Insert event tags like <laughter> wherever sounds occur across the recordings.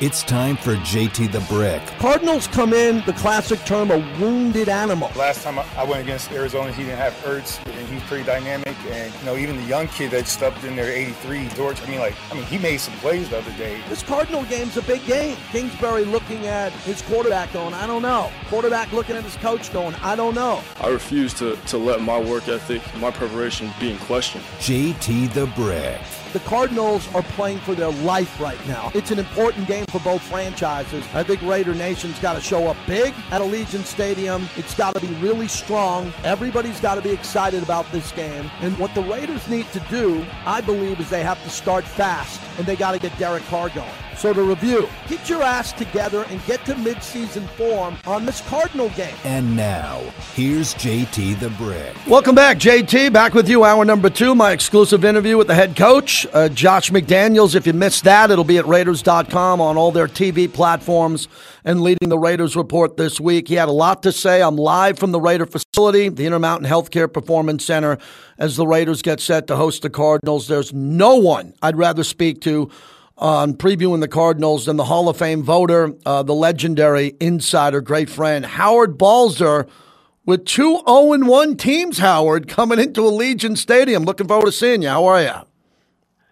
It's time for JT the Brick. Cardinals come in, the classic term, a wounded animal. Last time I went against Arizona, he didn't have Ertz, and he's pretty dynamic. And, you know, even the young kid that stepped in there, 83, George, I mean, like, I mean, he made some plays the other day. This Cardinal game's a big game. Kingsbury looking at his quarterback going, I don't know. Quarterback looking at his coach going, I don't know. I refuse to, to let my work ethic, my preparation be in question. JT the Brick. The Cardinals are playing for their life right now. It's an important game for both franchises. I think Raider Nation's got to show up big at Allegiant Stadium. It's got to be really strong. Everybody's got to be excited about this game. And what the Raiders need to do, I believe, is they have to start fast and they got to get Derek Carr going. So to review, get your ass together and get to midseason form on this Cardinal game. And now, here's JT the Brick. Welcome back, JT. Back with you, hour number two. My exclusive interview with the head coach, uh, Josh McDaniels. If you missed that, it'll be at Raiders.com on all their TV platforms and leading the Raiders report this week. He had a lot to say. I'm live from the Raider facility, the Intermountain Healthcare Performance Center, as the Raiders get set to host the Cardinals. There's no one I'd rather speak to on previewing the Cardinals and the Hall of Fame voter, uh, the legendary insider, great friend, Howard Balzer, with two 0 1 teams, Howard, coming into Allegiant Stadium. Looking forward to seeing you. How are you?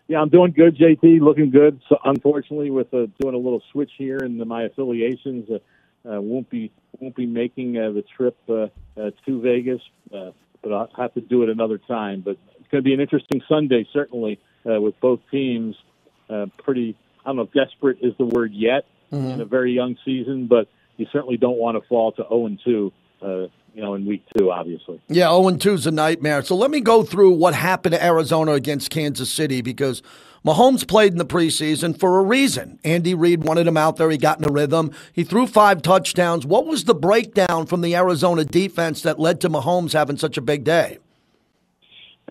Yeah, I'm doing good, JT. Looking good. So unfortunately, with uh, doing a little switch here in my affiliations, uh, uh, won't be won't be making uh, the trip uh, to Vegas, but I'll have to do it another time. But it's going to be an interesting Sunday, certainly, with both teams uh, pretty. I don't know if desperate is the word yet mm-hmm. in a very young season, but you certainly don't want to fall to 0 and 2. Uh, you know, in week two, obviously. Yeah, 0 and 2 is a nightmare. So let me go through what happened to Arizona against Kansas City because Mahomes played in the preseason for a reason. Andy Reid wanted him out there. He got in a rhythm. He threw five touchdowns. What was the breakdown from the Arizona defense that led to Mahomes having such a big day?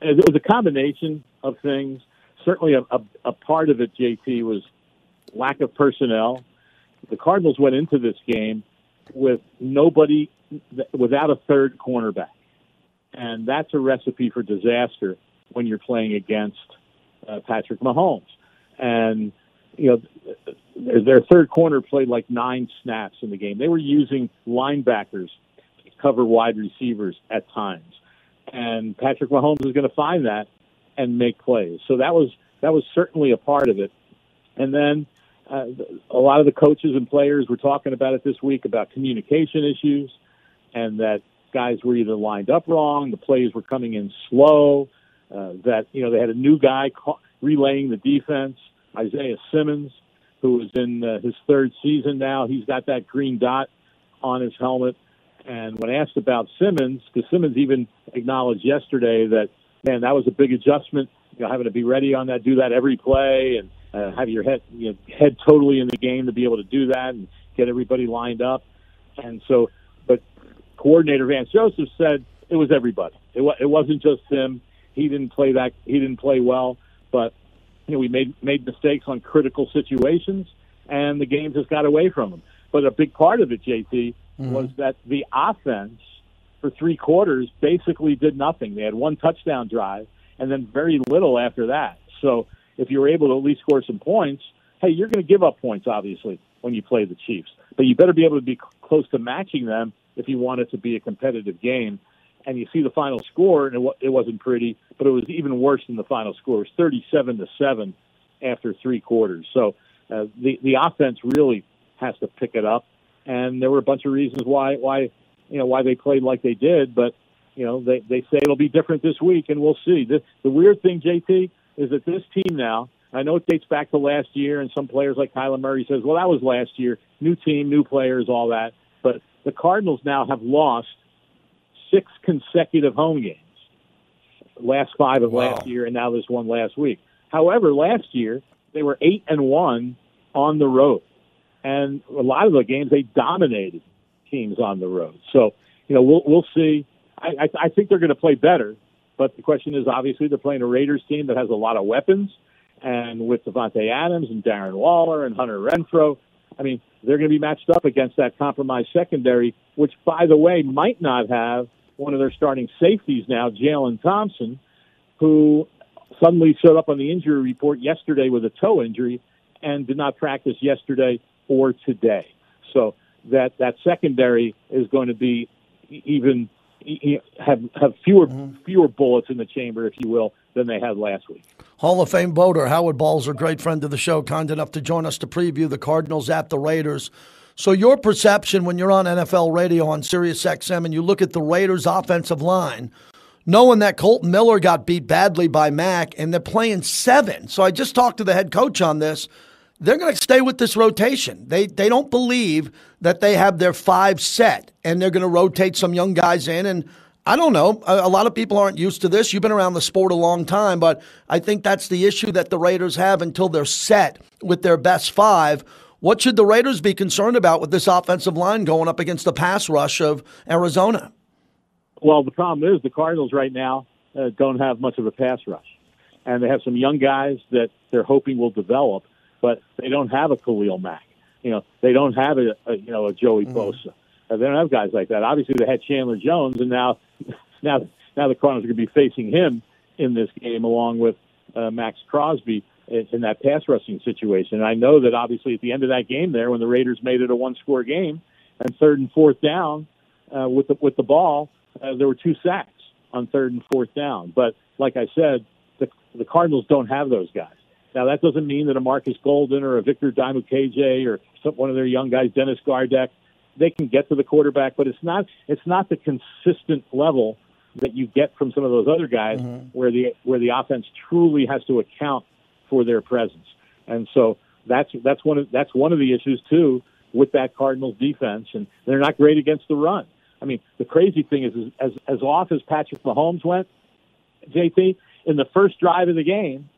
It was a combination of things certainly a, a, a part of it, JT, was lack of personnel. The Cardinals went into this game with nobody, without a third cornerback. And that's a recipe for disaster when you're playing against uh, Patrick Mahomes. And, you know, their third corner played like nine snaps in the game. They were using linebackers to cover wide receivers at times. And Patrick Mahomes is going to find that and make plays. So that was that was certainly a part of it. And then uh, a lot of the coaches and players were talking about it this week about communication issues, and that guys were either lined up wrong, the plays were coming in slow, uh, that you know they had a new guy ca- relaying the defense, Isaiah Simmons, who is in uh, his third season now. He's got that green dot on his helmet. And when asked about Simmons, because Simmons even acknowledged yesterday that man, that was a big adjustment. You know, having to be ready on that, do that every play, and uh, have your head you know, head totally in the game to be able to do that and get everybody lined up. And so, but coordinator Vance Joseph said it was everybody. It, it wasn't just him. He didn't play that. He didn't play well, but you know we made made mistakes on critical situations, and the game just got away from him. But a big part of it, JT, mm-hmm. was that the offense for three quarters basically did nothing. They had one touchdown drive and then very little after that. So if you were able to at least score some points, hey, you're going to give up points, obviously, when you play the Chiefs. But you better be able to be close to matching them if you want it to be a competitive game. And you see the final score, and it, it wasn't pretty, but it was even worse than the final score. It was 37 to seven after three quarters. So uh, the the offense really has to pick it up. And there were a bunch of reasons why why you know why they played like they did, but you know they they say it'll be different this week, and we'll see. The, the weird thing, JT, is that this team now. I know it dates back to last year, and some players like Kyler Murray says, "Well, that was last year. New team, new players, all that." But the Cardinals now have lost six consecutive home games. Last five of wow. last year, and now this one last week. However, last year they were eight and one on the road, and a lot of the games they dominated teams on the road. So, you know, we'll we'll see. I, I, I think they're going to play better, but the question is obviously they're playing a Raiders team that has a lot of weapons, and with Davante Adams and Darren Waller and Hunter Renfrow, I mean, they're going to be matched up against that compromised secondary, which, by the way, might not have one of their starting safeties now, Jalen Thompson, who suddenly showed up on the injury report yesterday with a toe injury and did not practice yesterday or today. So that that secondary is going to be even have have fewer mm-hmm. fewer bullets in the chamber, if you will, than they had last week. Hall of Fame voter Howard Balzer, great friend of the show, kind enough to join us to preview the Cardinals at the Raiders. So your perception when you're on NFL radio on Sirius XM and you look at the Raiders' offensive line, knowing that Kolton Miller got beat badly by Mack and they're playing seven. So I just talked to the head coach on this they're going to stay with this rotation. They they don't believe that they have their five set, and they're going to rotate some young guys in. And I don't know. A, a, lot of people aren't used to this. You've been around the sport a long time, but I think that's the issue that the Raiders have until they're set with their best five. What should the Raiders be concerned about with this offensive line going up against the pass rush of Arizona? Well, the problem is the Cardinals right now uh, don't have much of a pass rush, and they have some young guys that they're hoping will develop but they don't have a Khalil Mack. You know, they don't have a, a you know a Joey mm-hmm. Bosa. They don't have guys like that. Obviously, they had Chandler Jones, and now <laughs> now now the Cardinals are going to be facing him in this game along with uh, Maxx Crosby in, in that pass rushing situation. And I know that obviously at the end of that game there, when the Raiders made it a one score game, and third and fourth down uh, with the with the ball, uh, there were two sacks on third and fourth down. But like I said, the the Cardinals don't have those guys. Now that doesn't mean that a Marcus Golden or a Victor Dimukeje or some, one of their young guys, Dennis Gardeck, they can get to the quarterback, but it's not it's not the consistent level that you get from some of those other guys mm-hmm. where the where the offense truly has to account for their presence. And so that's that's one of that's one of the issues too with that Cardinals defense, and they're not great against the run. I mean, the crazy thing is, is as as off as Patrick Mahomes went, JT in the first drive of the game,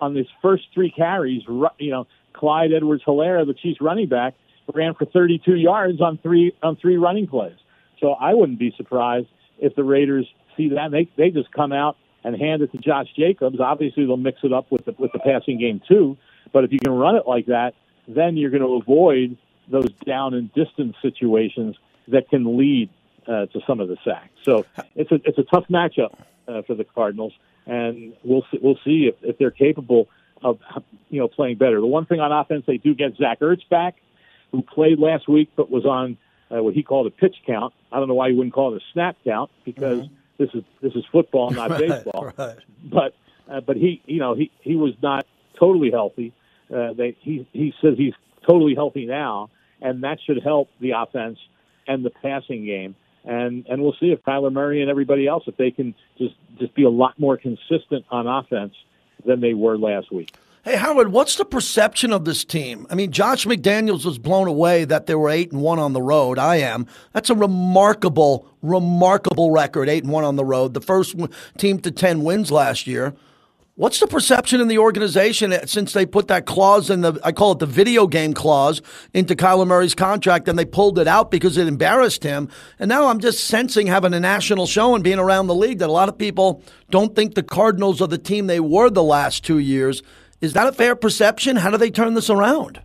on these first three carries, you know, Clyde Edwards-Helaire, the Chiefs running back, ran for 32 yards on three on three running plays. So I wouldn't be surprised if the Raiders see that. They they just come out and hand it to Josh Jacobs. Obviously, they'll mix it up with the with the passing game too. But if you can run it like that, then you're going to avoid those down and distance situations that can lead uh, to some of the sacks. So it's a it's a tough matchup uh, for the Cardinals and we'll see, we'll see if, if they're capable of you know playing better. The one thing on offense, they do get Zach Ertz back, who played last week but was on uh, what he called a pitch count. I don't know why you wouldn't call it a snap count because mm-hmm. this is this is football, <laughs> not right, baseball. Right. But uh, but he you know he he was not totally healthy. Uh, they he he says he's totally healthy now, and that should help the offense and the passing game and and we'll see if Kyler Murray and everybody else if they can just just be a lot more consistent on offense than they were last week. Hey Howard, what's the perception of this team? I mean, Josh McDaniels was blown away that they were eight and one on the road. I am. That's a remarkable, remarkable record. Eight and one on the road. The first team to ten wins last year. What's the perception in the organization since they put that clause in the, I call it the video game clause, into Kyler Murray's contract and they pulled it out because it embarrassed him? And now I'm just sensing having a national show and being around the league that a lot of people don't think the Cardinals are the team they were the last two years. Is that a fair perception? How do they turn this around?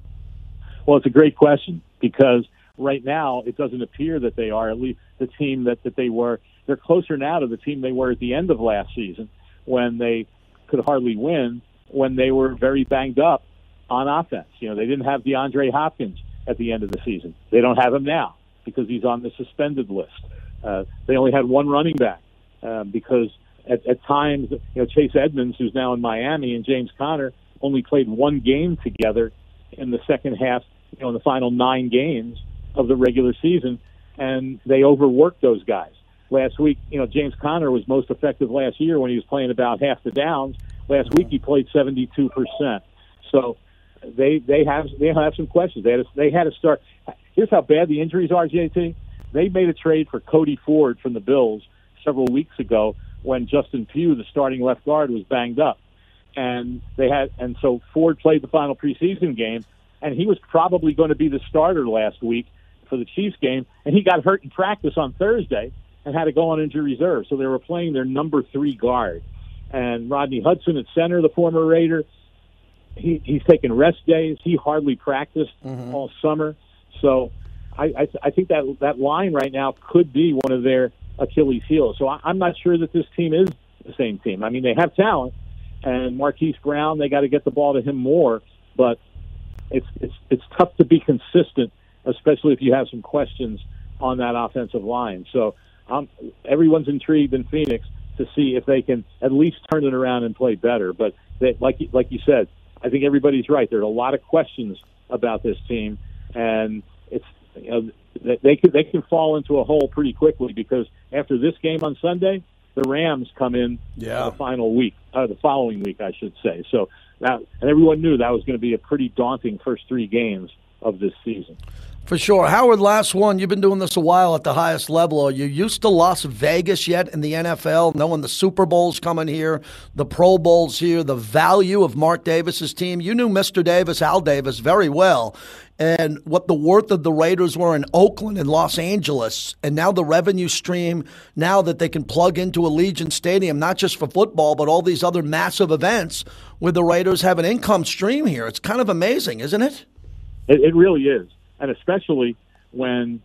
Well, it's a great question because right now it doesn't appear that they are, at least the team that, that they were. They're closer now to the team they were at the end of last season when they could hardly win when they were very banged up on offense. You know, they didn't have DeAndre Hopkins at the end of the season. They don't have him now because he's on the suspended list. Uh, they only had one running back uh, because at, at times, you know, Chase Edmonds, who's now in Miami, and James Conner only played one game together in the second half, you know, in the final nine games of the regular season, and they overworked those guys last week. You know, James Conner was most effective last year when he was playing about half the downs. Last week he played 72 percent. So they they have they have some questions. They had to, they had to start. Here's how bad the injuries are, JT. They made a trade for Cody Ford from the Bills several weeks ago when Justin Pugh, the starting left guard, was banged up, and they had and so Ford played the final preseason game, and he was probably going to be the starter last week for the Chiefs game, and he got hurt in practice on Thursday and had to go on injury reserve. So they were playing their number three guard. And Rodney Hudson at center, the former Raider, he, he's taking rest days. He hardly practiced mm-hmm. all summer. So I, I, I think that that line right now could be one of their Achilles' heels. So I, I'm not sure that this team is the same team. I mean, they have talent, and Marquise Brown, they got to get the ball to him more. But it's it's it's tough to be consistent, especially if you have some questions on that offensive line. So um, everyone's intrigued in Phoenix to see if they can at least turn it around and play better. But they, like like you said, I think everybody's right. There's a lot of questions about this team, and it's you know they can they can fall into a hole pretty quickly because after this game on Sunday, the Rams come in yeah. the final week, uh, the following week, I should say. So that and everyone knew that was going to be a pretty daunting first three games of this season. For sure. Howard, last one. You've been doing this a while at the highest level. Are you used to Las Vegas yet in the NFL, knowing the Super Bowl's coming here, the Pro Bowl's here, the value of Mark Davis's team? You knew Mr. Davis, Al Davis, very well, and what the worth of the Raiders were in Oakland and Los Angeles, and now the revenue stream, now that they can plug into Allegiant Stadium, not just for football, but all these other massive events where the Raiders have an income stream here. It's kind of amazing, isn't it? It, it really is and especially when,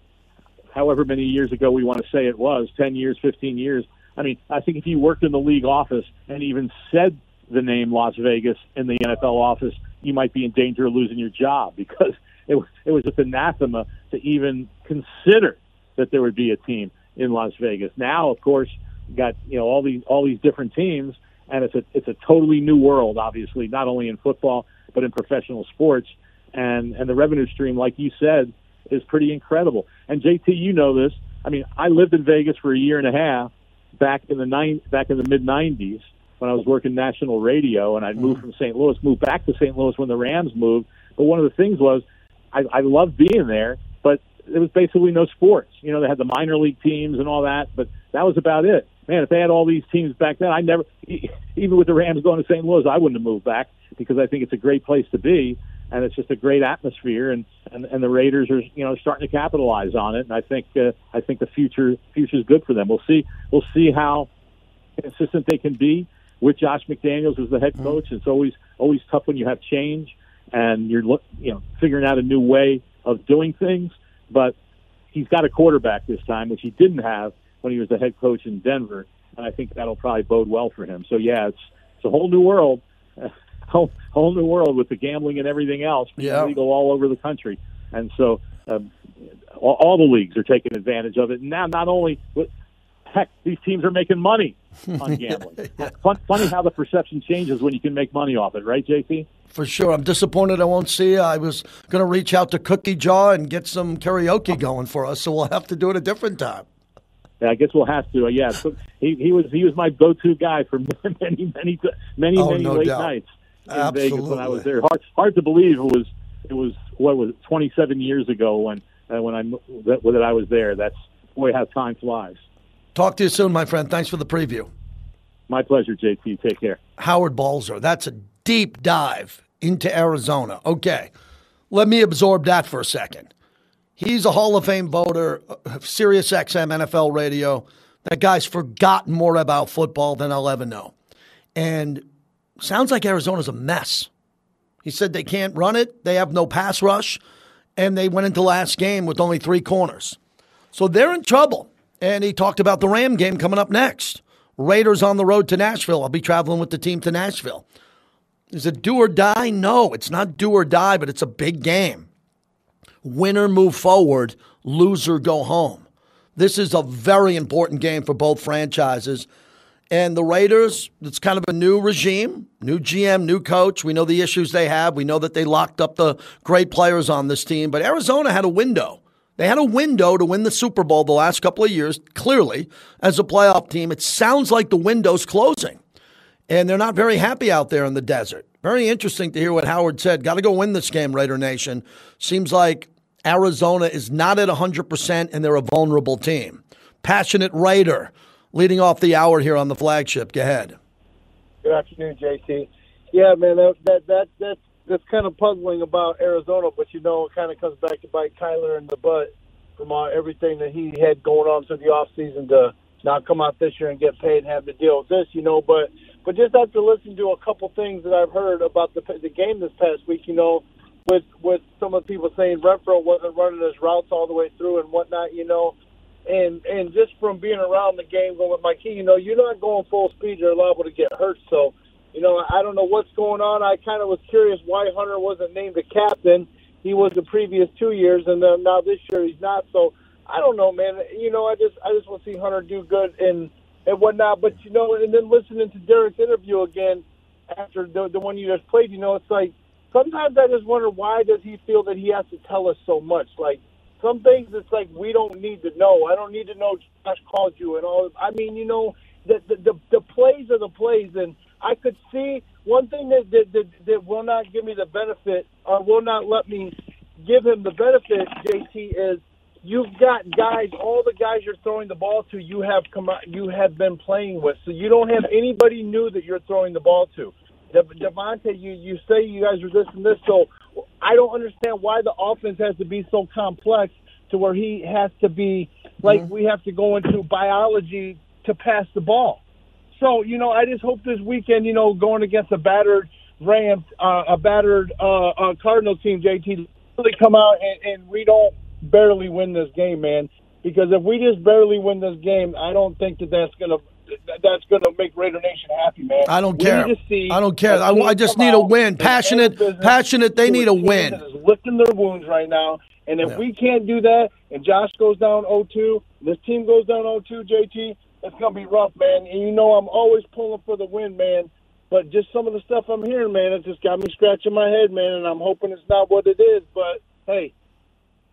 however many years ago we want to say it was, 10 years, 15 years. I mean, I think if you worked in the league office and even said the name Las Vegas in the NFL office, you might be in danger of losing your job <laughs> because it was, it was just anathema to even consider that there would be a team in Las Vegas. Now, of course, you got you know all these all these different teams, and it's a it's a totally new world. Obviously, not only in football but in professional sports and and the revenue stream, like you said, is pretty incredible. And JT, you know this. I mean, I lived in Vegas for a year and a half back in the nine back in the mid '90s when I was working national radio, and I moved mm-hmm. from St. Louis, moved back to St. Louis when the Rams moved. But one of the things was I, I loved being there, but there was basically no sports. You know, they had the minor league teams and all that, but that was about it. Man, if they had all these teams back then, I never, even with the Rams going to St. Louis, I wouldn't have moved back because I think it's a great place to be and it's just a great atmosphere, and, and and the Raiders are you know starting to capitalize on it, and I think uh, I think the future future is good for them. We'll see we'll see how consistent they can be with Josh McDaniels as the head coach. It's always always tough when you have change and you're look you know figuring out a new way of doing things, but he's got a quarterback this time, which he didn't have when he was the head coach in Denver, and I think that'll probably bode well for him. So yeah, it's it's a whole new world whole, whole new world with the gambling and everything else being yeah. legal all over the country. And so um, all, all the leagues are taking advantage of it. And now, not only, heck, these teams are making money on <laughs> gambling. yeah. Fun, funny how the perception changes when you can make money off it, right, JC? For sure. I'm disappointed I won't see you. I was going to reach out to Cookie Jaw and get some karaoke going for us, so we'll have to do it a different time. Yeah, I guess we'll have to. Uh, yeah, so he, he was he was my go-to guy for <laughs> many many many many, oh, many no late doubt. nights in Absolutely. Vegas when I was there. Hard hard to believe it was it was what was it, 27 years ago when uh, when I that, that I was there. That's boy how time flies. Talk to you soon, my friend. Thanks for the preview. My pleasure, JT. Take care. Howard Balzer. That's a deep dive into Arizona. Okay, let me absorb that for a second. He's a Hall of Fame voter, Sirius XM NFL radio. That guy's forgotten more about football than I'll ever know. And sounds like Arizona's a mess. He said they can't run it, they have no pass rush, and they went into last game with only three corners. So they're in trouble. And he talked about the Ram game coming up next. Raiders on the road to Nashville. I'll be traveling with the team to Nashville. Is it do or die? No, it's not do or die, but it's a big game. Winner move forward, loser go home. This is a very important game for both franchises. And the Raiders, it's kind of a new regime, new GM, new coach. We know the issues they have. We know that they locked up the great players on this team. But Arizona had a window. They had a window to win the Super Bowl the last couple of years, clearly, as a playoff team. It sounds like the window's closing. And they're not very happy out there in the desert. Very interesting to hear what Howard said. Got to go win this game, Raider Nation. Seems like Arizona is not at 100% and they're a vulnerable team. Passionate Raider leading off the hour here on the flagship. Go ahead. Good afternoon, JT. Yeah, man, that that that that's that's kind of puzzling about Arizona, but you know, it kind of comes back to bite Kyler in the butt from all, everything that he had going on through the off season to not come out this year and get paid and have to deal with this, you know. But but just after listening to a couple things that I've heard about the the game this past week, you know, with with some of the people saying Renfrow wasn't running his routes all the way through and whatnot, you know, and and just from being around the game, going with my key, you know, you're not going full speed, you're liable to get hurt. So You know, I don't know what's going on. I kind of was curious why Hunter wasn't named the captain. He was the previous two years, and then now this year he's not. So I don't know, man. You know, I just I just want to see Hunter do good and and whatnot. But you know, and then listening to Derek's interview again after the the one you just played, you know, it's like sometimes I just wonder why does he feel that he has to tell us so much? Like some things, it's like we don't need to know. I don't need to know Josh called you and all. I mean, you know, the the the, the plays are the plays, and I could see one thing that, that that that will not give me the benefit or will not let me give him the benefit. JT is you've got guys, all the guys you're throwing the ball to, you have come you have been playing with, so you don't have anybody new that you're throwing the ball to. De- Davante, you you say you guys are this and this, so I don't understand why the offense has to be so complex to where he has to be like we have to go into biology to pass the ball. So you know, I just hope this weekend, you know, going against a battered Rams, uh, a battered uh, uh, Cardinal team, JT, really come out and, and we don't barely win this game, man. Because if we just barely win this game, I don't think that that's gonna that's gonna make Raider Nation happy, man. I don't We care. to I don't care. I- I just need a win. Passionate- business passionate, they need a win. is licking their wounds right now. And if Yeah. we can't do that, and Josh goes down 0-2, this team goes down 0-2, JT, it's gonna be rough, man. And you know I'm always pulling for the win, man. But just some of the stuff I'm hearing, man, it just got me scratching my head, man. And I'm hoping it's not what it is. But hey,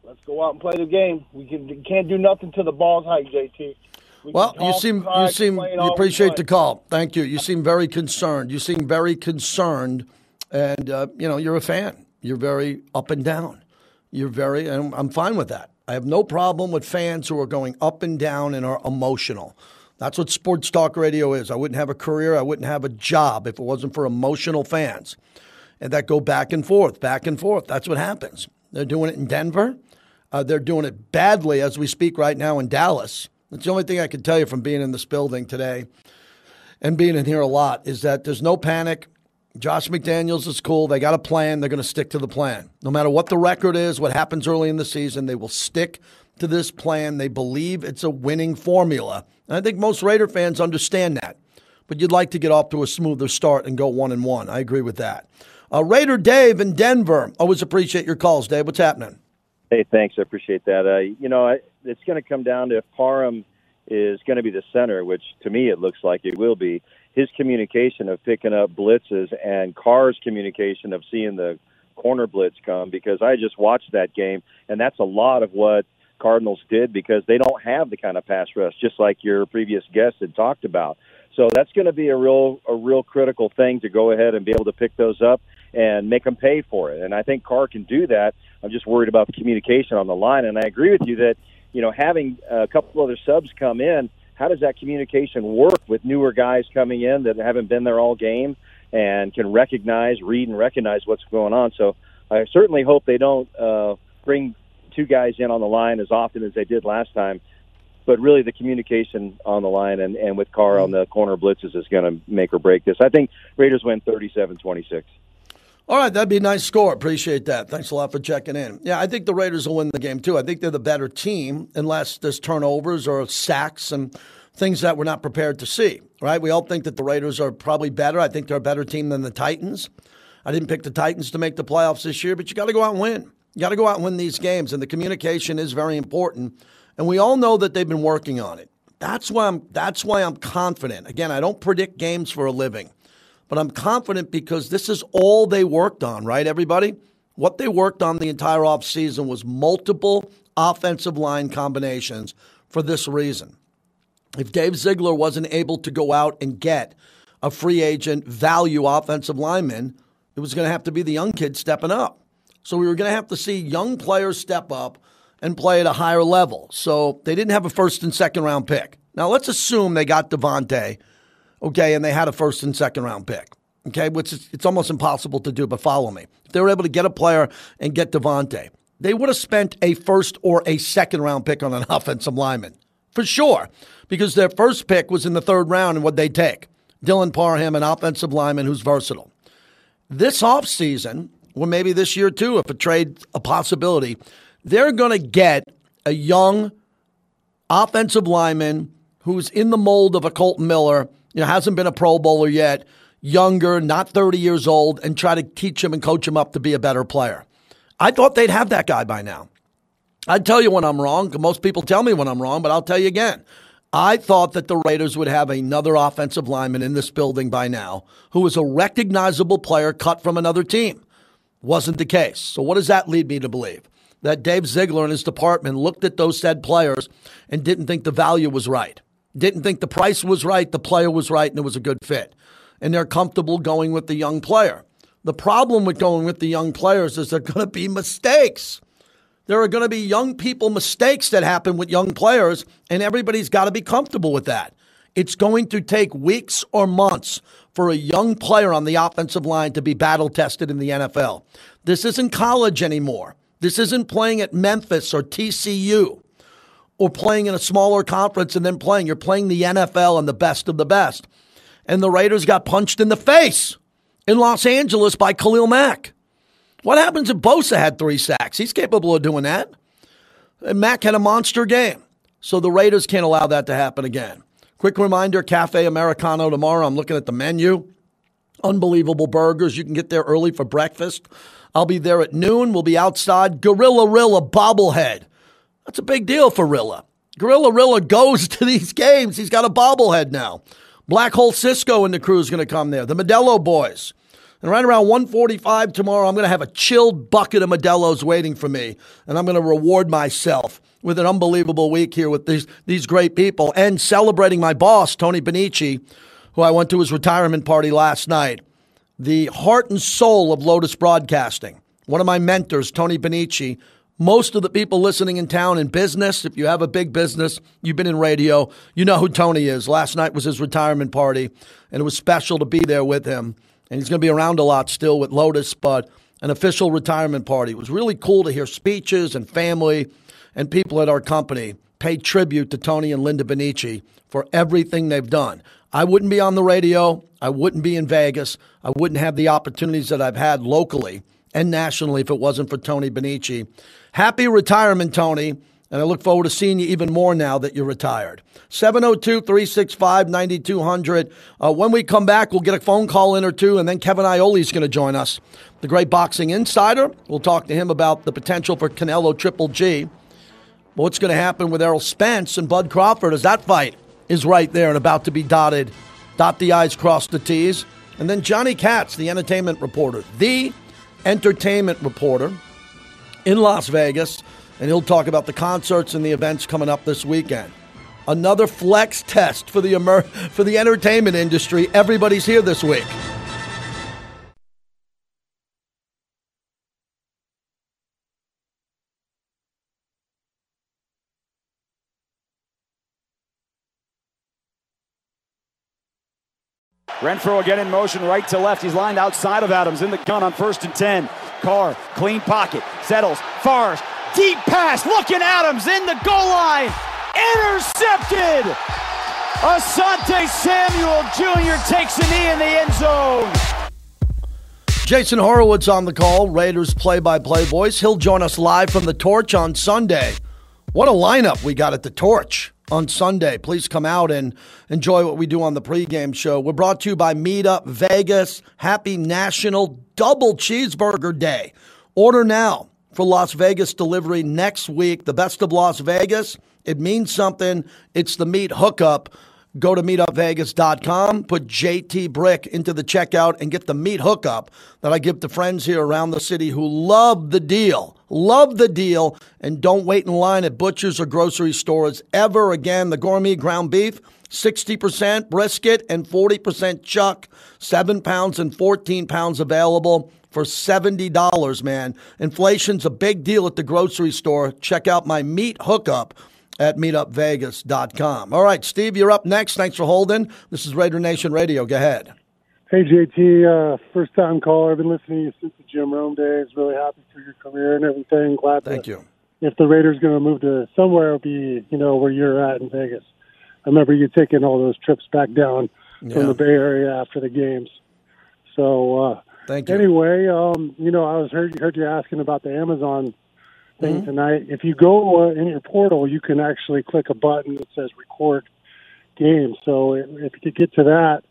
let's go out and play the game. We can can't do nothing to the ball's height, JT. We Well, you seem you seem you appreciate the call. Thank you. You seem very concerned. You seem very concerned, and uh, you know you're a fan. You're very up and down. You're very, and I'm fine with that. I have no problem with fans who are going up and down and are emotional. That's what sports talk radio is. I wouldn't have a career. I wouldn't have a job if it wasn't for emotional fans, and that go back and forth, back and forth. That's what happens. They're doing it in Denver. Uh, they're doing it badly as we speak right now in Dallas. That's the only thing I can tell you from being in this building today and being in here a lot is that there's no panic. Josh McDaniels is cool. They got a plan. They're going to stick to the plan. No matter what the record is, what happens early in the season, they will stick to this plan. They believe it's a winning formula. And I think most Raider fans understand that. But you'd like to get off to a smoother start and go one and one. I agree with that. Uh, Raider Dave in Denver. Always appreciate your calls, Dave. What's happening? Hey, thanks. I appreciate that. Uh, you know, I, it's going to come down to if Parham is going to be the center, which to me it looks like it will be. His communication of picking up blitzes and Carr's communication of seeing the corner blitz come because I just watched that game and that's a lot of what Cardinals did because they don't have the kind of pass rush just like your previous guest had talked about. So that's going to be a real a real critical thing to go ahead and be able to pick those up and make them pay for it. And I think Carr can do that. I'm just worried about the communication on the line. And I agree with you that you know having a couple other subs come in, how does that communication work with newer guys coming in that haven't been there all game and can recognize, read, and recognize what's going on? So I certainly hope they don't uh, bring two guys in on the line as often as they did last time. But really, the communication on the line and, and with Carr on the corner blitzes is going to make or break this. I think Raiders win 37 26. All right, that'd be a nice score. Appreciate that. Thanks a lot for checking in. Yeah, I think the Raiders will win the game too. I think they're the better team unless there's turnovers or sacks and things that we're not prepared to see. Right? We all think that the Raiders are probably better. I think they're a better team than the Titans. I didn't pick the Titans to make the playoffs this year, but you got to go out and win. You got to go out and win these games, and the communication is very important. And we all know that they've been working on it. That's why I'm. That's why I'm confident. Again, I don't predict games for a living. But I'm confident because this is all they worked on, right, everybody? What they worked on the entire offseason was multiple offensive line combinations for this reason. If Dave Ziegler wasn't able to go out and get a free agent value offensive lineman, it was going to have to be the young kid stepping up. So we were going to have to see young players step up and play at a higher level. So they didn't have a first and second round pick. Now let's assume they got Davante okay, and they had a first and second round pick, okay, which is, it's almost impossible to do, but follow me. If they were able to get a player and get Davante, they would have spent a first or a second round pick on an <laughs> offensive lineman, for sure, because their first pick was in the third round, and what they take? Dylan Parham, an offensive lineman who's versatile. This offseason, or maybe this year too, if a trade a possibility, they're going to get a young offensive lineman who's in the mold of a Kolton Miller, you know, hasn't been a Pro Bowler yet, younger, not 30 years old, and try to teach him and coach him up to be a better player. I thought they'd have that guy by now. I'd tell you when I'm wrong. Most people tell me when I'm wrong, but I'll tell you again. I thought that the Raiders would have another offensive lineman in this building by now who was a recognizable player cut from another team. Wasn't the case. So, what does that lead me to believe? That Dave Ziegler and his department looked at those said players and didn't think the value was right, didn't think the price was right, the player was right, and it was a good fit. And they're comfortable going with the young player. The problem with going with the young players is there are going to be mistakes. There are going to be young people mistakes that happen with young players, and everybody's got to be comfortable with that. It's going to take weeks or months for a young player on the offensive line to be battle tested in the NFL. This isn't college anymore. This isn't playing at Memphis or TCU or playing in a smaller conference and then playing. You're playing the NFL and the best of the best. And the Raiders got punched in the face in Los Angeles by Khalil Mack. What happens if Bosa had three sacks? He's capable of doing that. And Mack had a monster game. So the Raiders can't allow that to happen again. Quick reminder Cafe Americano tomorrow. I'm looking at the menu. Unbelievable burgers. You can get there early for breakfast. I'll be there at noon. We'll be outside. Gorilla Rilla bobblehead. That's a big deal for Rilla. Gorilla Rilla goes <laughs> to these games. He's got a bobblehead now. Black Hole Cisco and the crew is going to come there. The Modelo boys. And right around 145 tomorrow, I'm going to have a chilled bucket of Modelo's waiting for me. And I'm going to reward myself with an unbelievable week here with these, these great people and celebrating my boss, Tony Bonnici, who I went to his retirement party last night. The heart and soul of Lotus Broadcasting. One of my mentors, Tony Bonnici. Most of the people listening in town in business, if you have a big business, you've been in radio, you know who Tony is. Last night was his retirement party, and it was special to be there with him and he's going to be around a lot still with Lotus, but an official retirement party. It was really cool to hear speeches and family and people at our company pay tribute to Tony and Linda Bonnici for everything they've done. I wouldn't be on the radio. I wouldn't be in Vegas. I wouldn't have the opportunities that I've had locally and nationally if it wasn't for Tony Bonnici. Happy retirement, Tony. And I look forward to seeing you even more now that you're retired. 702 365 9200. Uh, when we come back, we'll get a phone call in or two, and then Kevin Iole is going to join us, the great boxing insider. We'll talk to him about the potential for Canelo Triple G. What's going to happen with Errol Spence and Bud Crawford as that fight is right there and about to be dotted. Dot the I's, cross the T's. And then Johnny Katz, the entertainment reporter, the entertainment reporter in Las Vegas and he'll talk about the concerts and the events coming up this weekend. Another flex test for the emer- for the entertainment industry. Everybody's here this week. Renfrow again in motion, right to left. He's lined outside of Adams in the gun on first and 10. Carr, clean pocket, settles, fars, Deep pass, looking Adams in the goal line. Intercepted! Asante Samuel Jr. takes a knee in the end zone. Jason Horwitz on the call, Raiders play by play voice. He'll join us live from the Torch on Sunday. What a lineup we got at the Torch on Sunday. Please come out and enjoy what we do on the pregame show. We're brought to you by Meetup Vegas. Happy National Double Cheeseburger Day. Order now for Las Vegas delivery next week. The best of Las Vegas. It means something. It's the meat hookup. Go to meetupvegas.com, put JT Brick into the checkout, and get the meat hookup that I give to friends here around the city who love the deal. Love the deal, and don't wait in line at butchers or grocery stores ever again. The gourmet ground beef, 60% brisket and 40% chuck, 7 pounds and 14 pounds available for $70, man. Inflation's a big deal at the grocery store. Check out my meat hookup at meetupvegas.com. All right, Steve, you're up next. Thanks for holding. This is Raider Nation Radio. Go ahead. Hey, JT. Uh, first time caller. I've been listening to you since the Jim Rome days. Really happy for your career and everything. Glad to Thank you. If the Raiders going to move to somewhere, it'll be, you know, where you're at in Vegas. I remember you taking all those trips back down yeah. from the Bay Area after the games. So, uh, Thank you. Anyway, um, you know, I was heard, heard you asking about the Amazon thing mm-hmm. tonight. If you go uh, in your portal, you can actually click a button that says record game. So if you could get to that,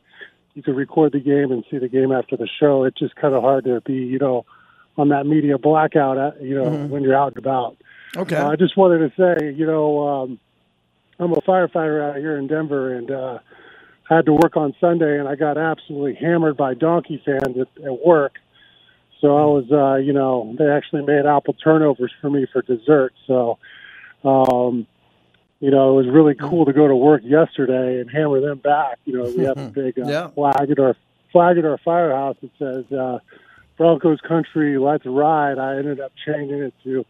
you could record the game and see the game after the show. It's just kind of hard to be, you know, on that media blackout, uh, you know, mm-hmm. when you're out and about. Okay. Uh, I just wanted to say, you know, um, I'm a firefighter out here in Denver, and uh, I had to work on Sunday, and I got absolutely hammered by donkey fans at, at work. So I was, uh, you know, they actually made apple turnovers for me for dessert. So, um, you know, it was really cool to go to work yesterday and hammer them back. You know, we have a <laughs> big uh, yeah. flag at our flag at our firehouse that says uh, Broncos Country, let's ride. I ended up changing it to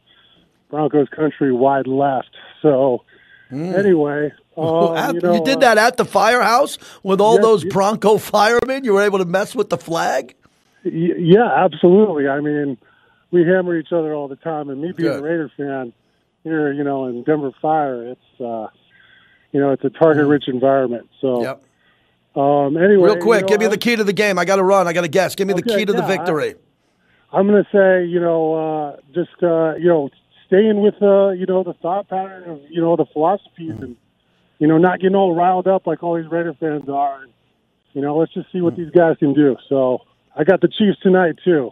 Broncos Country, wide left. So mm. anyway, <laughs> um, you, know, you, did that at the firehouse with all yes, those Bronco firemen. You were able to mess with the flag. Yeah, absolutely. I mean, we hammer each other all the time, and me being Good. a Raider fan here, you know, in Denver Fire, it's uh, you know, it's a target-rich environment. So, yep. um, anyway, real quick, you know, give me the key to the game. I got to run. I got to guess. Give me okay, the key to yeah, the victory. I, am going to say, you know, uh, just uh, you know, staying with uh, you know the thought pattern of you know the philosophies and you know not getting all riled up like all these Raider fans are. And, you know, let's just see what these guys can do. So I got the Chiefs tonight too,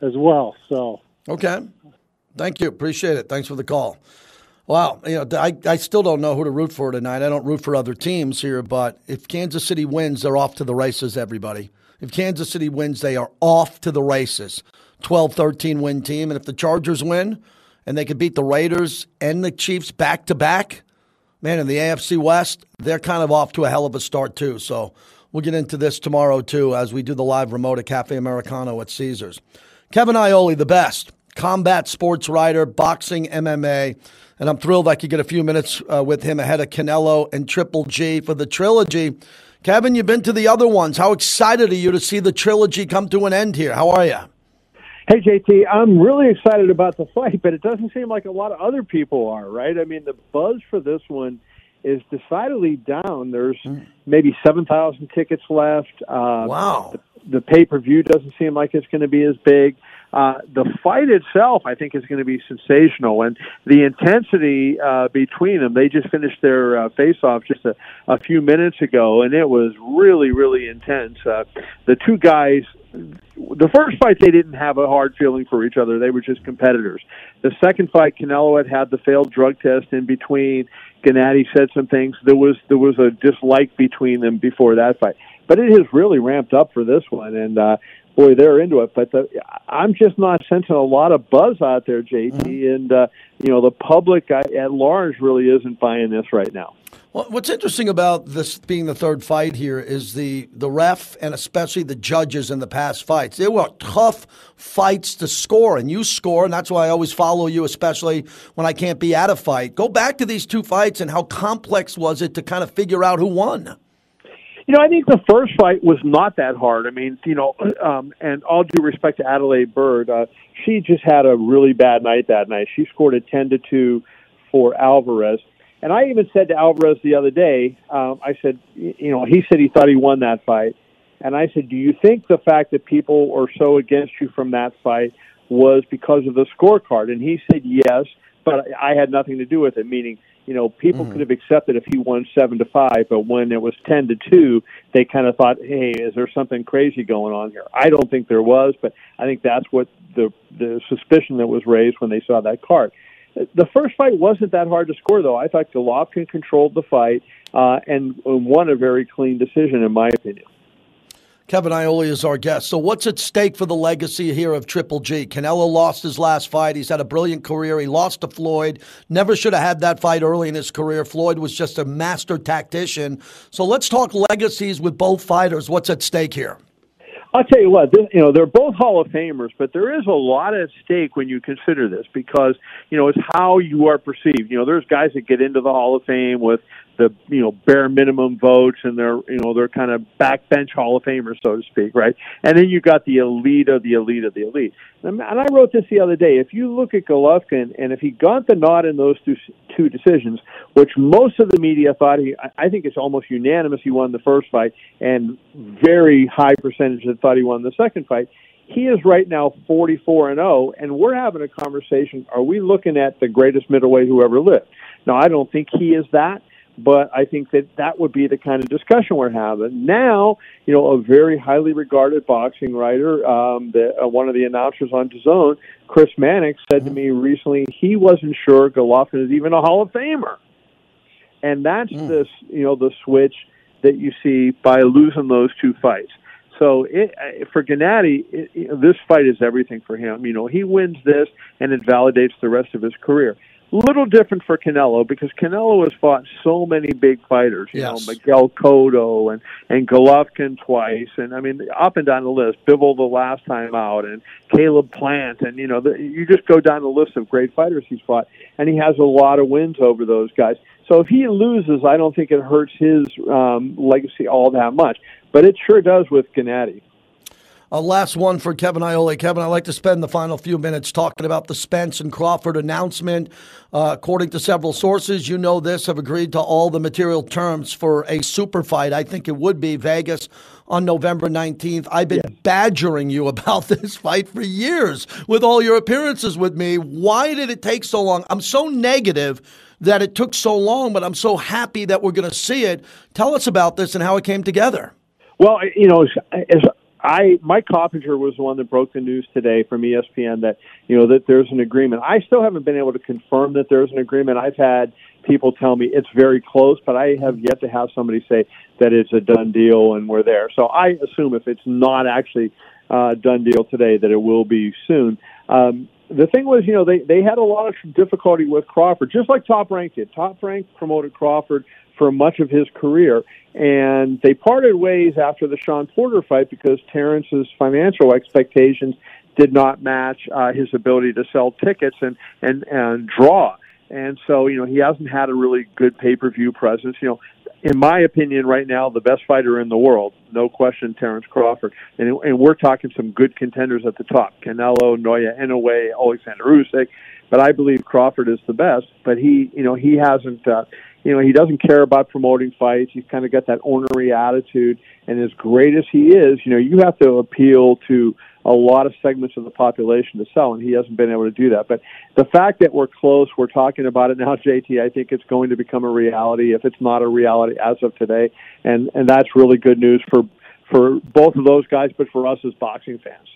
as well. So okay, thank you, appreciate it. Thanks for the call. Wow, you know, I, I still don't know who to root for tonight. I don't root for other teams here, but if Kansas City wins, they're off to the races, everybody. If Kansas City wins, they are off to the races. 12 13 win team. And if the Chargers win and they could beat the Raiders and the Chiefs back to back, man, in the AFC West, they're kind of off to a hell of a start, too. So We'll get into this tomorrow, too, as we do the live remote at Cafe Americano at Caesars. Kevin Iole, the best combat sports writer, boxing, MMA. And I'm thrilled I could get a few minutes uh, with him ahead of Canelo and Triple G for the trilogy. Kevin, you've been to the other ones. How excited are you to see the trilogy come to an end here? How are you? Hey, JT, I'm really excited about the fight, but it doesn't seem like a lot of other people are, right? I mean, the buzz for this one is decidedly down. There's mm. maybe 7,000 tickets left. Uh, wow. The, the pay per view doesn't seem like it's going to be as big. Uh, the fight itself, I think, is going to be sensational, and the intensity uh, between them. They just finished their uh, face-off just a, a few minutes ago, and it was really, really intense. Uh, the two guys the first fight they didn't have a hard feeling for each other. They were just competitors. The second fight, Canelo had had the failed drug test in between. Gennady said some things. There was there was a dislike between them before that fight, but it has really ramped up for this one, and uh, boy, they're into it. But the, I'm just not sensing a lot of buzz out there, JT, mm-hmm. and uh, you know the public at large really isn't buying this right now. Well, what's interesting about this being the third fight here is the, the ref and especially the judges in the past fights. They were tough fights to score, and you score, and that's why I always follow you, especially when I can't be at a fight. Go back to these two fights and how complex was it to kind of figure out who won? You know, I think the first fight was not that hard. I mean, you know, um, and all due respect to Adalaide Byrd, uh, she just had a really bad night that night. She scored a ten to two for Alvarez. And I even said to Alvarez the other day, um, I said, you know, he said he thought he won that fight. And I said, do you think the fact that people are so against you from that fight was because of the scorecard? And he said, yes, but I had nothing to do with it, meaning, you know, people mm-hmm. could have accepted if he won seven to five, but when it was ten to two, they kind of thought, "Hey, is there something crazy going on here?" I don't think there was, but I think that's what the the suspicion that was raised when they saw that card. The first fight wasn't that hard to score, though. I thought Golovkin controlled the fight uh, and won a very clean decision, in my opinion. Kevin Iole is our guest. So, what's at stake for the legacy here of Triple G? Canelo lost his last fight. He's had a brilliant career. He lost to Floyd. Never should have had that fight early in his career. Floyd was just a master tactician. So, let's talk legacies with both fighters. What's at stake here? I'll tell you what, this, you know, they're both Hall of Famers, but there is a lot at stake when you consider this because, you know, it's how you are perceived. You know, there's guys that get into the Hall of Fame with the you know bare minimum votes and they're you know they're kind of backbench Hall of Famers so to speak, right? And then you got the elite of the elite of the elite. And I wrote this the other day. If you look at Golovkin and if he got the nod in those two two decisions, which most of the media thought he, I think it's almost unanimous he won the first fight, and very high percentage that thought he won the second fight. He is right now 44 and 0, and we're having a conversation. Are we looking at the greatest middleweight who ever lived? Now, I don't think he is that, but I think that that would be the kind of discussion we're having now. You know, a very highly regarded boxing writer, um, the, uh, one of the announcers on DAZN, Chris Mannix, said to me recently he wasn't sure Golovkin is even a Hall of Famer, and that's mm. this you know the switch that you see by losing those two fights. So it, for Gennady, it, it, this fight is everything for him. You know, he wins this, and it validates the rest of his career. Little different for Canelo because Canelo has fought so many big fighters. You yes. know, Miguel Cotto and and Golovkin twice, and I mean up and down the list. Bivol the last time out, and Caleb Plant, and you know the, you just go down the list of great fighters he's fought, and he has a lot of wins over those guys. So if he loses, I don't think it hurts his um, legacy all that much, but it sure does with Gennady. A last one for Kevin Iole. Kevin, I'd like to spend the final few minutes talking about the Spence and Crawford announcement. Uh, according to several sources, you know this, have agreed to all the material terms for a super fight. I think it would be Vegas on November 19th. I've been yes. badgering you <laughs> about this fight for years with all your appearances with me. Why did it take so long? I'm so negative that it took so long, but I'm so happy that we're going to see it. Tell us about this and how it came together. Well, you know, as, as I Mike Coppinger was the one that broke the news today from ESPN that you know that there's an agreement. I still haven't been able to confirm that there's an agreement. I've had people tell me it's very close, but I have yet to have somebody say that it's a done deal and we're there. So I assume if it's not actually uh, done deal today, that it will be soon. Um, the thing was, you know, they they had a lot of difficulty with Crawford, just like Top Rank did. Top Rank promoted Crawford for much of his career. And they parted ways after the Shawn Porter fight because Terence's financial expectations did not match uh, his ability to sell tickets and, and, and draw. And so, you know, he hasn't had a really good pay per view presence. You know, in my opinion, right now, the best fighter in the world, no question, Terence Crawford. And, and we're talking some good contenders at the top Canelo, Naoya Inoue, Alexander Usyk. But I believe Crawford is the best. But he, you know, he hasn't. Uh, you know, he doesn't care about promoting fights. He's kind of got that ornery attitude. And as great as he is, you know, you have to appeal to a lot of segments of the population to sell, and he hasn't been able to do that. But the fact that we're close, we're talking about it now, <laughs> JT, I think it's going to become a reality if it's not a reality as of today. And, and that's really good news for, for both of those guys, but for us as boxing fans.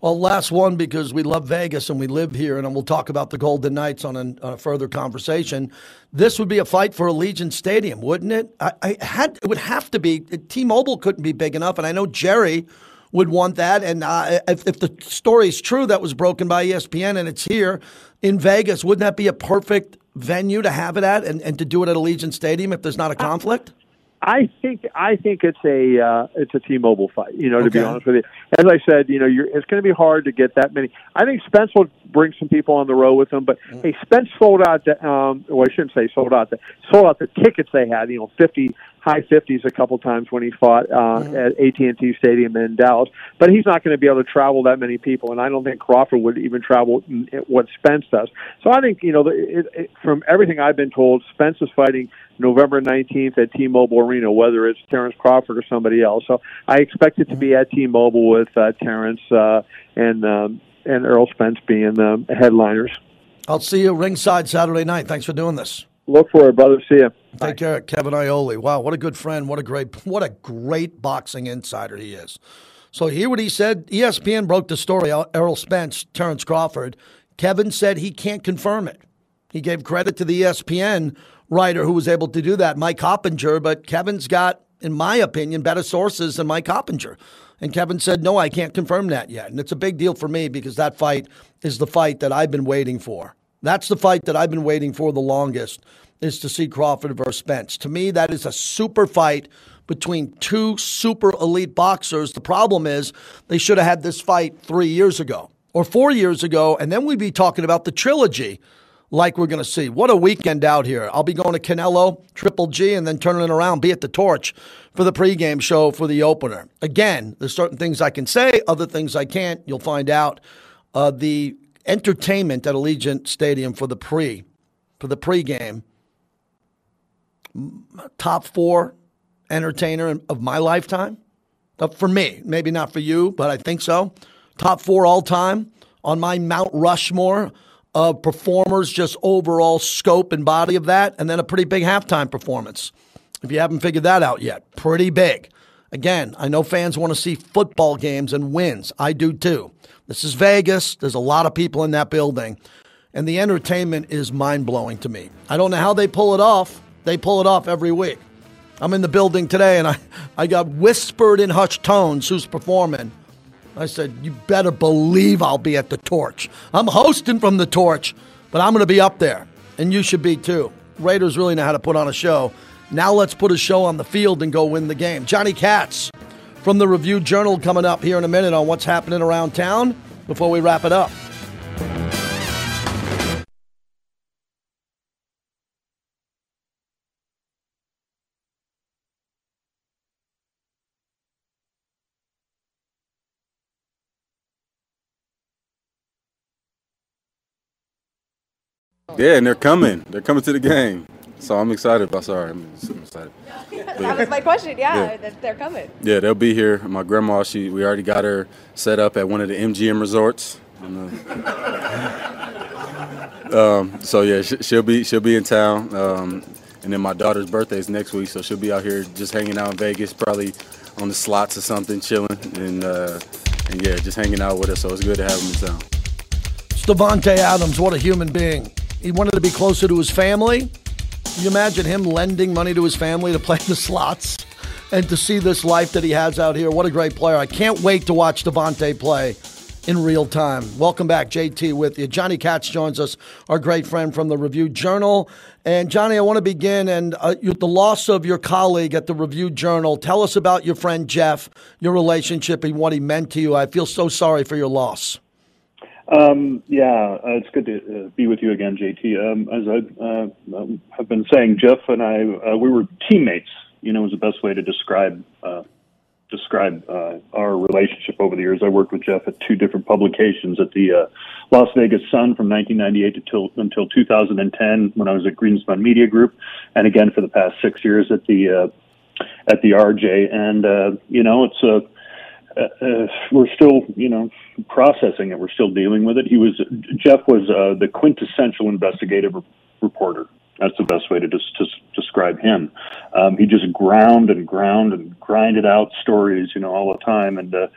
Well, last one because we love Vegas and we live here, and we'll talk about the Golden Knights on a, a further conversation. This would be a fight for Allegiant Stadium, wouldn't it? I, I had it would have to be. T-Mobile couldn't be big enough, and I know Jerry would want that. And uh, if, if the story is true that was broken by ESPN and it's here in Vegas, wouldn't that be a perfect venue to have it at and, and to do it at Allegiant Stadium if there's not a conflict? I think I think it's a uh, it's a T-Mobile fight. You know, to okay. be honest with you, as I said, you know, you're, it's going to be hard to get that many. I think Spence will bring some people on the road with him, but mm. hey, Spence sold out. The, um, well, I shouldn't say sold out. The, sold out the tickets they had. You know, fifty high 50s a couple times when he fought uh, mm-hmm. at AT&T Stadium in Dallas. But he's not going to be able to travel that many people, and I don't think Crawford would even travel what Spence does. So I think you know, it, it, from everything I've been told, Spence is fighting November 19th at T-Mobile Arena, whether it's Terence Crawford or somebody else. So I expect it to be at T-Mobile with uh, Terence uh, and um, and Errol Spence being the headliners. I'll see you ringside Saturday night. Thanks for doing this. Look for it, brother. See you. Take care, Kevin Iole. Wow, what a good friend. What a great, what a great boxing insider he is. So hear what he said. ESPN broke the story. Errol Spence, Terence Crawford. Kevin said he can't confirm it. He gave credit to the ESPN writer who was able to do that, Mike Coppinger. But Kevin's got, in my opinion, better sources than Mike Coppinger. And Kevin said, no, I can't confirm that yet. And it's a big deal for me because that fight is the fight that I've been waiting for. That's the fight that I've been waiting for the longest is to see Crawford versus Spence. To me, that is a super fight between two super elite boxers. The problem is they should have had this fight three years ago or four years ago, and then we'd be talking about the trilogy like we're going to see. What a weekend out here. I'll be going to Canelo, Triple G, and then turning around, be at the torch for the pregame show for the opener. Again, there's certain things I can say, other things I can't. You'll find out. Uh, the entertainment at Allegiant Stadium for the pre, for the pregame top four entertainer of my lifetime. Uh, for me, maybe not for you, but I think so. Top four all time on my Mount Rushmore of performers, just overall scope and body of that, and then a pretty big halftime performance. If you haven't figured that out yet, pretty big. Again, I know fans want to see football games and wins. I do too. This is Vegas. There's a lot of people in that building. And the entertainment is mind blowing to me. I don't know how they pull it off. They pull it off every week. I'm in the building today and I, I got whispered in hushed tones who's performing. I said, You better believe I'll be at the torch. I'm hosting from the torch, but I'm going to be up there. And you should be too. Raiders really know how to put on a show. Now let's put a show on the field and go win the game. Johnny Kats from the Review Journal coming up here in a minute on what's happening around town before we wrap it up. Yeah, and they're coming. They're coming to the game. So I'm excited about. Sorry, I'm super excited. <laughs> that was my question. Yeah, Yeah. that they're coming. Yeah, they'll be here. My grandma, she we already got her set up at one of the MGM resorts. And, uh, <laughs> um, so yeah, she, she'll be she'll be in town. Um, and then my daughter's birthday is next week, so she'll be out here just hanging out in Vegas, probably on the slots or something, chilling and uh, and yeah, just hanging out with us. So it's good to have him in town. It's Davante Adams. What a human being. He wanted to be closer to his family. You imagine him lending money to his family to <laughs> play the slots and to see this life that he has out here? What a great player. I can't wait to watch Davante play in real time. Welcome back, JT, with you. Johnny Kats joins us, our great friend from the Review Journal. And Johnny, I want to begin and uh, the loss of your colleague at the Review Journal. Tell us about your friend Jeff, your relationship, and what he meant to you. I feel so sorry for your loss. Um, yeah, uh, it's good to uh, be with you again, JT. Um, as I uh, um, have been saying, Jeff and I, uh, we were teammates. You know, is the best way to describe uh, describe uh, our relationship over the years. I worked with Jeff at two different publications at the Las Vegas Sun from 1998 until until 2010 when I was at Greenspan Media Group, and again for the past six years at the at the RJ. And you know, it's a uh, uh, we're still, you know, processing it. We're still dealing with it. He was Jeff was uh, the quintessential investigative re- reporter. That's the best way to just to describe him. Um, he just ground and ground and grinded out stories, you know, all the time. And uh,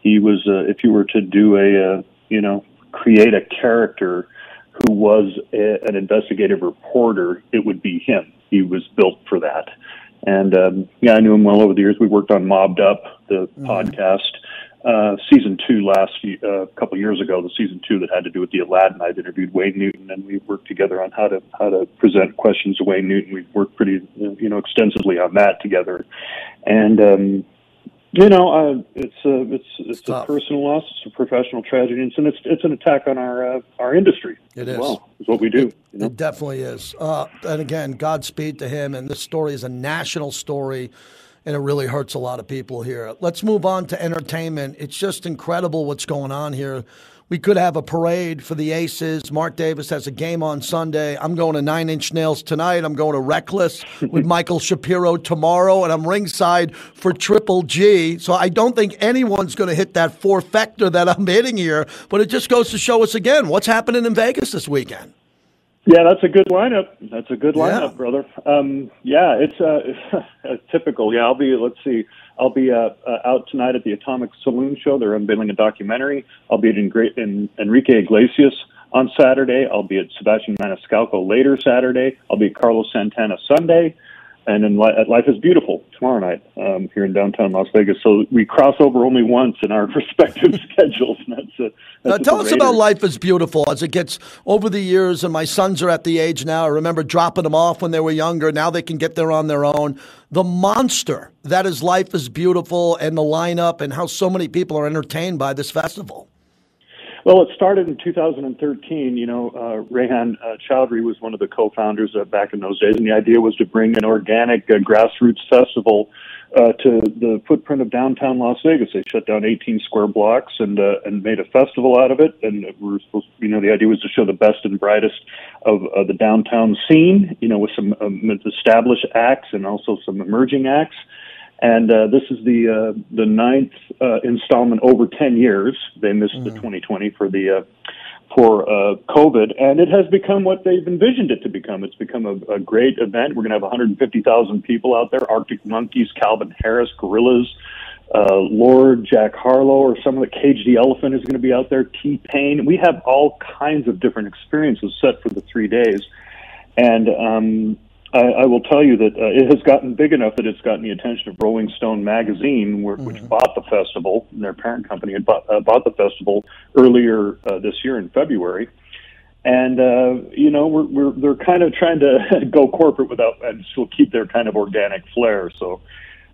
he was, uh, if you were to do a, uh, you know, create a character who was a, an investigative reporter, it would be him. He was built for that. And um, yeah, I knew him well over the years. We worked on Mobbed Up, the podcast, uh, season two last a uh, couple years ago. The season two that had to do with the Aladdin. I'd interviewed Wayne Newton, and we worked together on how to how to present questions to Wayne Newton. We worked pretty you know extensively on that together, and um, you know uh, it's a it's it's a personal loss. It's a professional tragedy, and it's it's an attack on our uh, our industry. It as is. well. Is what we do. It definitely is. Uh, and again, Godspeed to him. And this story is a national story, and it really hurts a lot of people here. Let's move on to entertainment. It's just incredible what's going on here. We could have a parade for the Aces. Mark Davis has a game on Sunday. I'm going to Nine Inch Nails tonight. I'm going to Reckless <laughs> with Michael Shapiro tomorrow, and I'm ringside for Triple G. So I don't think anyone's going to hit that four factor that I'm hitting here. But it just goes to show us again what's happening in Vegas this weekend. Yeah, that's a good lineup. That's a good Yeah. lineup, brother. Um, yeah, it's uh, <laughs> typical. Yeah, I'll be. Let's see. I'll be uh, uh, out tonight at the Atomic Saloon Show. They're unveiling a documentary. I'll be at Ingre- in Enrique Iglesias on Saturday. I'll be at Sebastian Maniscalco later Saturday. I'll be at Carlos Santana Sunday, and then Life is Beautiful tomorrow night um, here in downtown Las Vegas. So we cross over only once in our <laughs> respective <laughs> schedules. And that's a, Now, that's tell us about Life is Beautiful as it gets over the years, and my sons are at the age now. I remember dropping them off when they were younger. Now they can get there on their own. The monster that is Life is Beautiful and the lineup, and how so many people are entertained by this festival. Well, it started in 2013. You know, uh, Rehan uh, Choudhry was one of the co-founders uh, back in those days, and the idea was to bring an organic uh, grassroots festival uh, to the footprint of downtown Las Vegas. They shut down 18 square blocks and uh, and made a festival out of it. And we were supposed, you know, the idea was to show the best and brightest of uh, the downtown scene. You know, with some um, established acts and also some emerging acts. And uh, this is the uh, the ninth uh, installment over ten years. They missed the 2020 for the uh, for uh, COVID, and it has become what they've envisioned it to become. It's become a, a great event. We're going to have 150,000 people out there: Arctic Monkeys, Calvin Harris, Gorillaz, uh, Lorde, Jack Harlow, or some of the Cage the Elephant is going to be out there. T Pain. We have all kinds of different experiences set for the three days, and um, I, I will tell you that uh, it has gotten big enough that it's gotten the attention of Rolling Stone magazine, where, which bought the festival. And their parent company had bought, uh, bought the festival earlier uh, this year in February. And uh, you know, we're, we're they're kind of trying to <laughs> go corporate without and still keep their kind of organic flair. So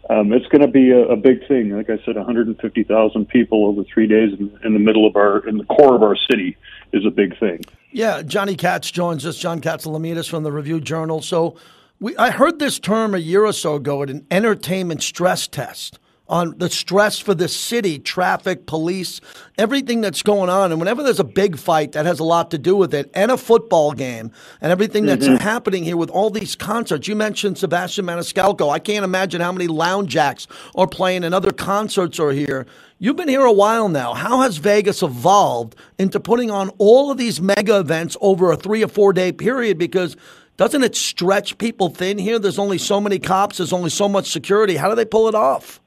um, it's going to be a, a big thing. Like I said, 150,000 people over three days in, in the middle of our in the core of our city is a big thing. Yeah, Johnny Kats joins us. John Katsilometes from the Review Journal. So, we I heard this term a year or so ago at an entertainment stress test on the stress for the city, traffic, police, everything that's going on. And whenever there's a big fight, that has a lot to do with it, and a football game, and everything that's Mhm. happening here with all these concerts. You mentioned Sebastian Maniscalco. I can't imagine how many lounge acts are playing and other concerts are here. You've been here a while now. How has Vegas evolved into putting on all of these mega events over a three or four day period? Because doesn't it stretch people thin here? There's only so many cops, there's only so much security. How do they pull it off?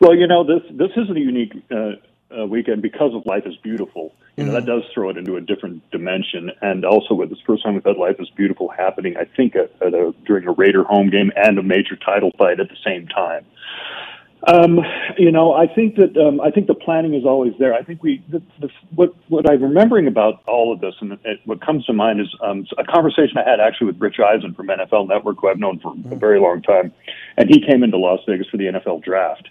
Well, you know, this this is a unique uh, uh, weekend because of Life is Beautiful. You know, that does throw it into a different dimension. And also, with this first time we've had Life is Beautiful happening, I think at, at a, during a Raider home game and a major title fight at the same time. Um, you know, I think that um, I think the planning is always there. I think we the, the, what what I'm remembering about all of this, and it, what comes to mind is um, a conversation I had actually with Rich Eisen from NFL Network, who I've known for a very long time, and he came into Las Vegas for the NFL draft,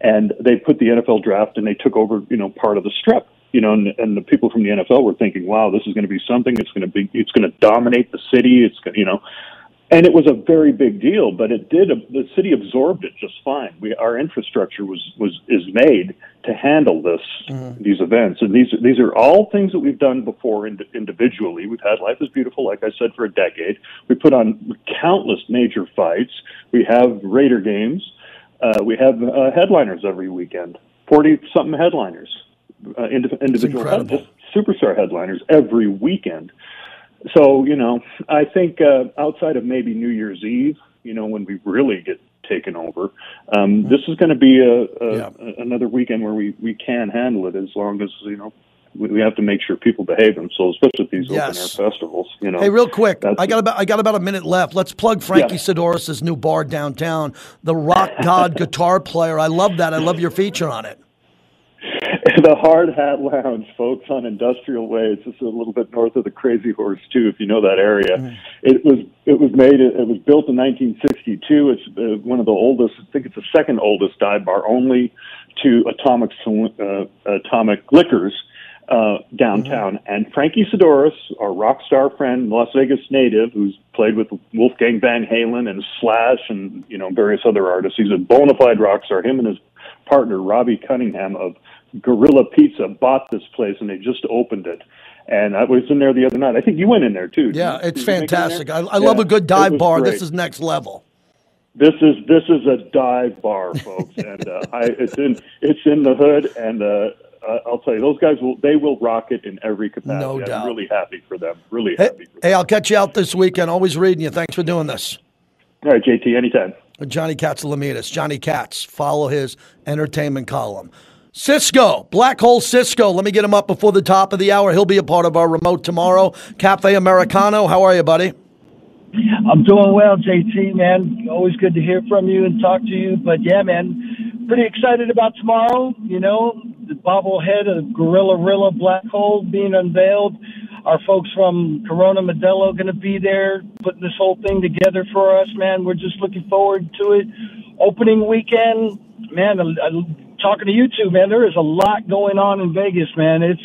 and they put the NFL draft and they took over, you know, part of the strip. You know, and, and the people from the NFL were thinking, "Wow, this is going to be something. It's going to be, it's going to dominate the city. It's you know." And it was a very big deal, but it did. The city absorbed it just fine. We, our infrastructure was was is made to handle this these events, and these these are all things that we've done before ind- individually. We've had Life is Beautiful, like I said, for a decade. We put on countless major fights. We have Raider games. Uh, we have uh, headliners every weekend. Forty something headliners, uh, indi- individual superstar headliners every weekend. So you know, I think uh, outside of maybe New Year's Eve, you know, when we really get taken over, um, this is going to be a, a, a another weekend where we we can handle it as long as you know. We we have to make sure people behave themselves, especially at these Yes. open air festivals. You know, Hey, real quick, I got about I got about a minute left. Let's plug Frankie Yeah. Sidoris' new bar downtown, the Rock God <laughs> guitar player. I love that. I love your feature on it. The Hard Hat Lounge, folks, on Industrial Way. It's just a little bit north of the Crazy Horse, too, if you know that area. It was it was made. It was built in 1962. It's uh, one of the oldest. I think it's the second oldest dive bar, only to Atomic uh, Atomic Liquors. Uh, downtown, and Frankie Sidoris, our rock star friend, Las Vegas native, who's played with Wolfgang Van Halen and Slash, and you know various other artists. He's a bona fide rock star. Him and his partner Robbie Cunningham of Gorilla Pizza bought this place and they just opened it. And I was in there the other night. I think you went in there too. Yeah, it's make it fantastic. I, I love a good dive bar. great. This is next level. this is this is a dive bar, folks, <laughs> and uh, I, it's in it's in the hood. And uh, uh, I'll tell you, those guys will they will rock it in every capacity. No doubt. I'm really happy for them. Really Hey, happy. hey, I'll catch you out this weekend. Always reading you. Thanks for doing this. All right, JT, anytime. Johnny Katsilometes. Johnny Kats. Follow his entertainment column. Cisco, Black Hole Cisco. Let me get him up before the top of the hour. He'll be a part of our remote tomorrow. Cafe Americano. How are you, buddy? I'm doing well, JT, man. Always good to hear from you and talk to you. But yeah, man, pretty excited about tomorrow. You know, the bobblehead of Gorilla Rilla Black Hole being unveiled. Our folks from Corona Modelo going to be there putting this whole thing together for us, man. We're just looking forward to it. Opening weekend, man. I, I, talking to you two, man. There is a lot going on in Vegas, man. It's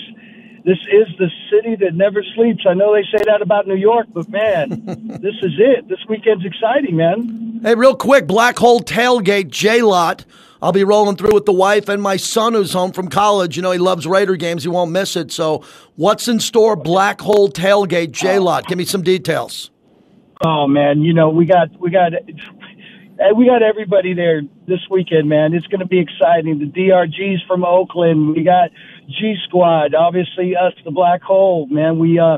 this is the city that never sleeps. I know they say that about New York, but man, <laughs> this is it. This weekend's exciting, man. Hey, real quick, Black Hole Tailgate, J Lot. I'll be rolling through with the wife and my son who's home from college. You know, he loves Raider games. He won't miss it. So, what's in store, Black Hole Tailgate, J Lot? Give me some details. Oh man, you know we got we got eh, we got everybody there this weekend, man. It's going to be exciting. The DRGs from Oakland. We got G Squad, obviously us, the Black Hole. Man, we uh,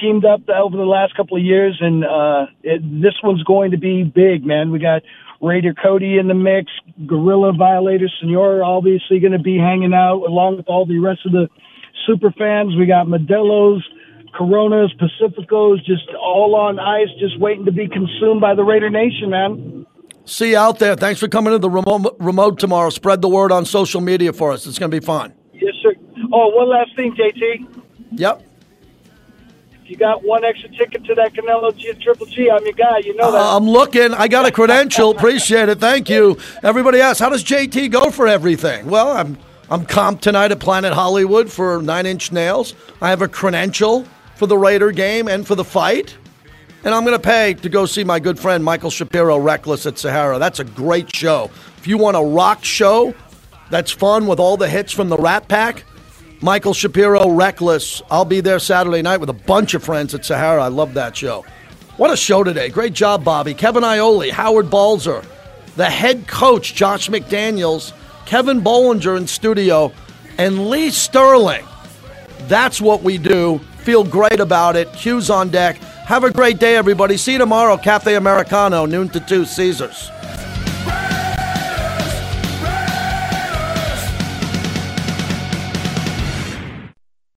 teamed up over the last couple of years, and uh, it, this one's going to be big, man. We got Raider Cody in the mix, Gorilla Violator Senor obviously going to be hanging out along with all the rest of the super fans. We got Modelo's, Coronas, Pacificos, just all on ice, just waiting to be consumed by the Raider Nation, man. See you out there. Thanks for coming to the remote, remote tomorrow. Spread the word on social media for us. It's going to be fun. Yes, sir. Oh, one last thing, JT. Yep. If you got one extra ticket to that Canelo G, Triple G, I'm your guy. You know that. Uh, I'm looking. I got a credential. Appreciate it. Thank you. Everybody asks, how does JT go for everything? Well, I'm I'm comped tonight at Planet Hollywood for Nine Inch Nails. I have a credential for the Raider game and for the fight. And I'm going to pay to go see my good friend Michael Shapiro, Reckless at Sahara. That's a great show. If you want a rock show that's fun with all the hits from the Rat Pack, Michael Shapiro, Reckless. I'll be there Saturday night with a bunch of friends at Sahara. I love that show. What a show today. Great job, Bobby. Kevin Iole, Howard Balzer, the head coach, Josh McDaniels, Kevin Bollinger in studio, and Lee Sterling. That's what we do. Feel great about it. Hughes on deck. Have a great day, everybody. See you tomorrow. Cafe Americano, noon to 2, Caesars.